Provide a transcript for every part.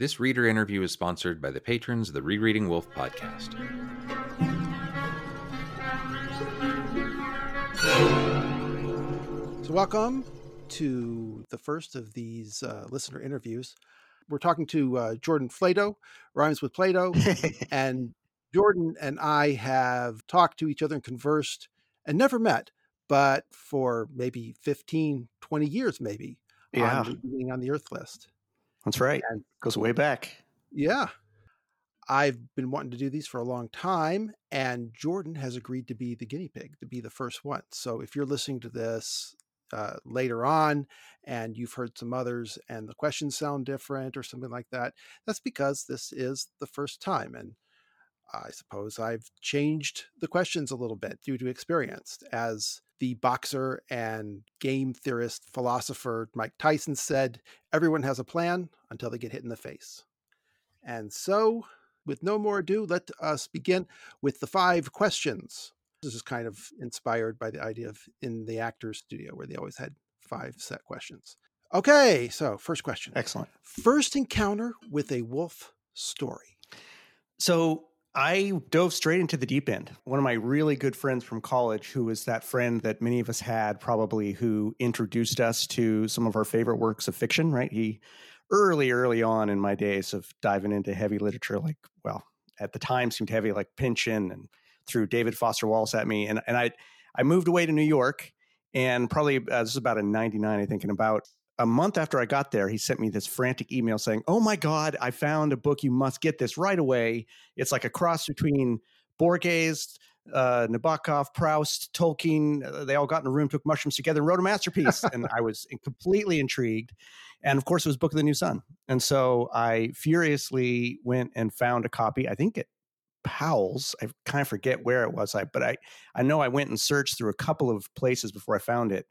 This reader interview is sponsored by the patrons of the Rereading Wolfe podcast. So, welcome to the first of these uh, listener interviews. We're talking to uh, Jordan Flato, rhymes with Plato, and Jordan and I have talked to each other and conversed and never met, but for maybe 15, 20 years, maybe, Yeah, on being on the Urth list. That's right. And Goes way back. yeah, I've been wanting to do these for a long time, and Jordan has agreed to be the guinea pig, to be the first one. So if you're listening to this uh, later on and you've heard some others and the questions sound different or something like that, that's because this is the first time. And I suppose I've changed the questions a little bit due to experience. As the boxer and game theorist philosopher Mike Tyson said, everyone has a plan until they get hit in the face. And so, with no more ado, let us begin with the five questions. This is kind of inspired by the idea of in the actor's studio where they always had five set questions. Okay, so first question. Excellent. First encounter with a Wolfe story. So I dove straight into the deep end. One of my really good friends from college, who was that friend that many of us had, probably who introduced us to some of our favorite works of fiction, right? He early, early on in my days of diving into heavy literature, like, well, at the time seemed heavy, like Pynchon and threw David Foster Wallace at me. And, and I, I moved away to New York and probably, uh, this is about in 99, I think, in about a month after I got there, he sent me this frantic email saying, Oh my God, I found a book. You must get this right away. It's like a cross between Borges, uh, Nabokov, Proust, Tolkien. Uh, they all got in a room, took mushrooms together, and wrote a masterpiece. and I was completely intrigued. And of course, it was Book of the New Sun. And so I furiously went and found a copy. I think it Powell's. I kind of forget where it was. I but I I know I went and searched through a couple of places before I found it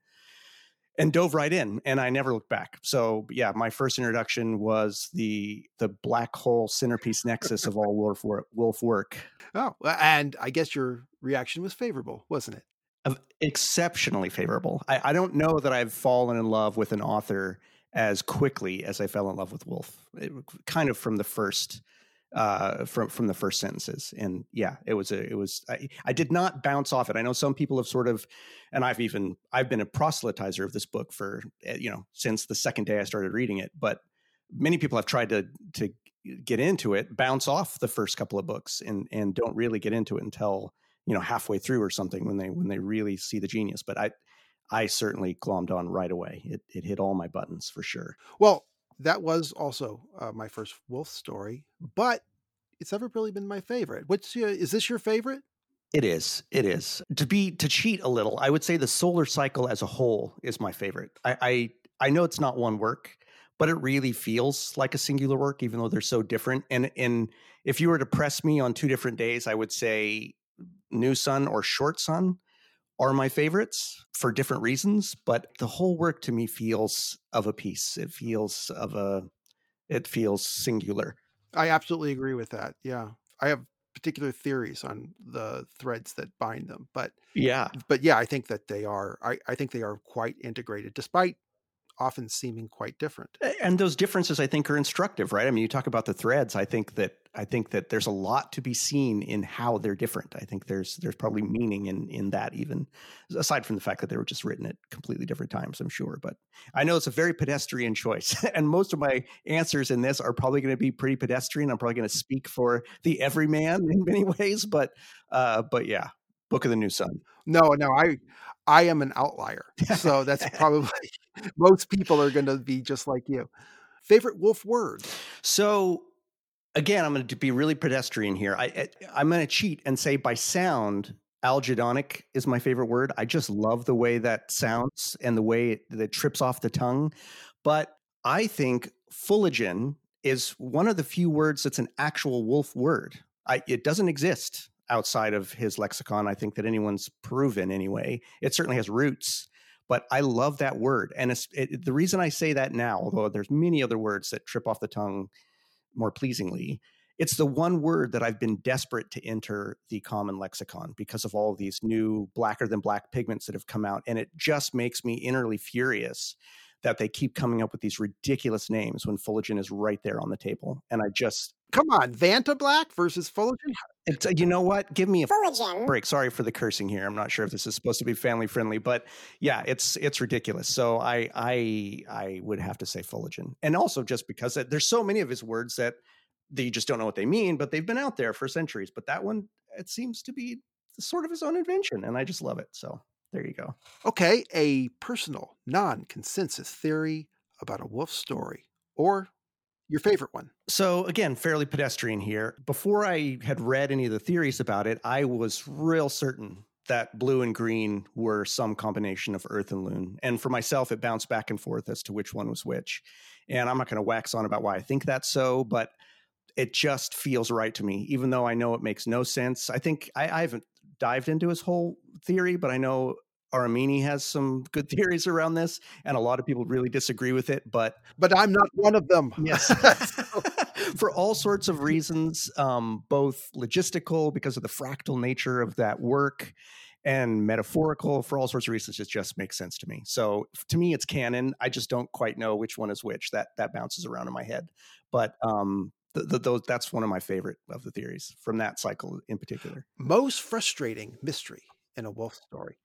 and dove right in and i never looked back. So yeah my first introduction was the the black hole centerpiece nexus of all Wolfe work, Wolfe work. Oh, and I guess your reaction was favorable, wasn't it? exceptionally favorable. I, I don't know that i've fallen in love with an author as quickly as i fell in love with Wolfe. It, kind of from the first uh from from the first sentences. And yeah it was a it was I, I did not bounce off it. I know some people have sort of and i've even i've been a proselytizer of this book for eh, you know since the second day i started reading it. But many people have tried to to get into it bounce off the first couple of books and and don't really get into it until you know halfway through or something when they when they really see the genius. But i i certainly glommed on right away. It, it hit all my buttons for sure. Well, that was also uh, my first Wolfe story, but it's never really been my favorite. What's your, is this your favorite? It is. It is. To be to cheat a little, I would say the solar cycle as a whole is my favorite. I I, I know it's not one work, but it really feels like a singular work, even though they're so different. And and if you were to press me on two different days, I would say New Sun or Short Sun are my favorites for different reasons. But the whole work to me feels of a piece. It feels of a it feels singular. I absolutely agree with that. Yeah. I have particular theories on the threads that bind them, but Yeah. but yeah, I think that they are I, I think they are quite integrated despite often seeming quite different. And those differences i think are instructive right i mean you talk about the threads i think that i think that there's a lot to be seen in how they're different i think there's there's probably meaning in in that even aside from the fact that they were just written at completely different times i'm sure but i know it's a very pedestrian choice and most of my answers in this are probably going to be pretty pedestrian i'm probably going to speak for the everyman in many ways but uh but yeah book of the new sun No, no, I I am an outlier. So that's probably most people are going to be just like you. Favorite Wolfe word? So again, I'm going to be really pedestrian here. I, I I'm going to cheat and say by sound, algedonic is my favorite word. I just love the way that sounds and the way it, that trips off the tongue. But I think fuligin is one of the few words that's an actual Wolfe word. I, it doesn't exist outside of his lexicon. I think that anyone's proven anyway. It certainly has roots, but I love that word. And it's, it, the reason I say that now, although there's many other words that trip off the tongue more pleasingly, it's the one word that I've been desperate to enter the common lexicon because of all these new blacker than black pigments that have come out. And it just makes me innerly furious that they keep coming up with these ridiculous names when fuligin is right there on the table. And I just come on, Vanta Black versus fuligin. It's, uh, you know what? Give me a fuligin. break. Sorry for the cursing here. I'm not sure if this is supposed to be family friendly, but yeah, it's it's ridiculous. So I I I would have to say fuligin, and also just because there's so many of his words that that you just don't know what they mean, but they've been out there for centuries. But that one, it seems to be sort of his own invention, and I just love it. So there you go. Okay, a personal, non-consensus theory about a Wolfe story, or your favorite one. So, again, fairly pedestrian here. Before I had read any of the theories about it, I was real certain that blue and green were some combination of Urth and Lune. And for myself, it bounced back and forth as to which one was which. And I'm not going to wax on about why I think that's so, but it just feels right to me, even though I know it makes no sense. I think I, I haven't dived into his whole theory, but I know Aramini has some good theories around this, and a lot of people really disagree with it. But but I'm not one of them. Yes, for all sorts of reasons, um, both logistical because of the fractal nature of that work, and metaphorical for all sorts of reasons. It just makes sense to me. So to me, it's canon. I just don't quite know which one is which. That that bounces around in my head. But um, those, that's one of my favorite of the theories from that cycle in particular. Most frustrating mystery in a Wolfe story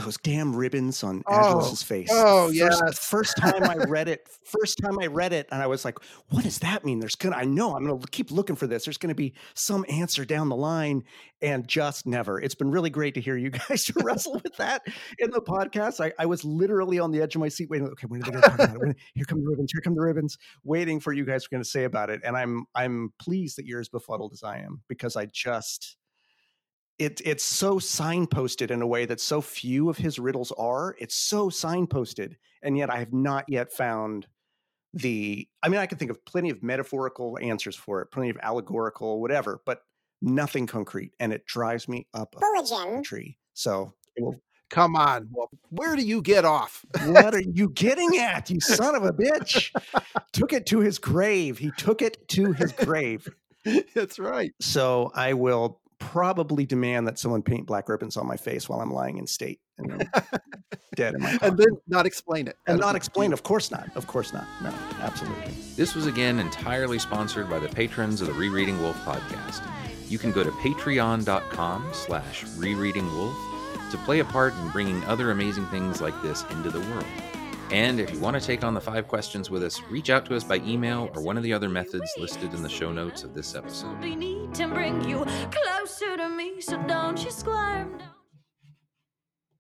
those damn ribbons on oh, face. Oh yeah. First time I read it, first time I read it, and I was like, "What does that mean?" There's gonna, I know, I'm gonna keep looking for this. There's gonna be some answer down the line, and just never. It's been really great to hear you guys wrestle with that in the podcast. I, I, was literally on the edge of my seat, waiting. Okay, when are they gonna talk about it? When, here come the ribbons. Here come the ribbons. Waiting for you guys are gonna say about it, and I'm I'm pleased that you're as befuddled as I am because I just it, it's so signposted in a way that so few of his riddles are. It's so signposted, and yet I have not yet found the. I mean, I can think of plenty of metaphorical answers for it, plenty of allegorical, whatever, but nothing concrete, and it drives me up a tree. So will, Come on, well, where do you get off? what are you getting at, you son of a bitch? took it to his grave. He took it to his grave. That's right. So I will probably demand that someone paint black ribbons on my face while I'm lying in state and dead in my car. And then not explain it. And not explain. Of course not. Of course not. No, absolutely. This was again entirely sponsored by the patrons of the Rereading Wolfe podcast. You can go to patreon.com slash rereading Wolfe to play a part in bringing other amazing things like this into the world. And if you want to take on the five questions with us, reach out to us by email or one of the other methods listed in the show notes of this episode.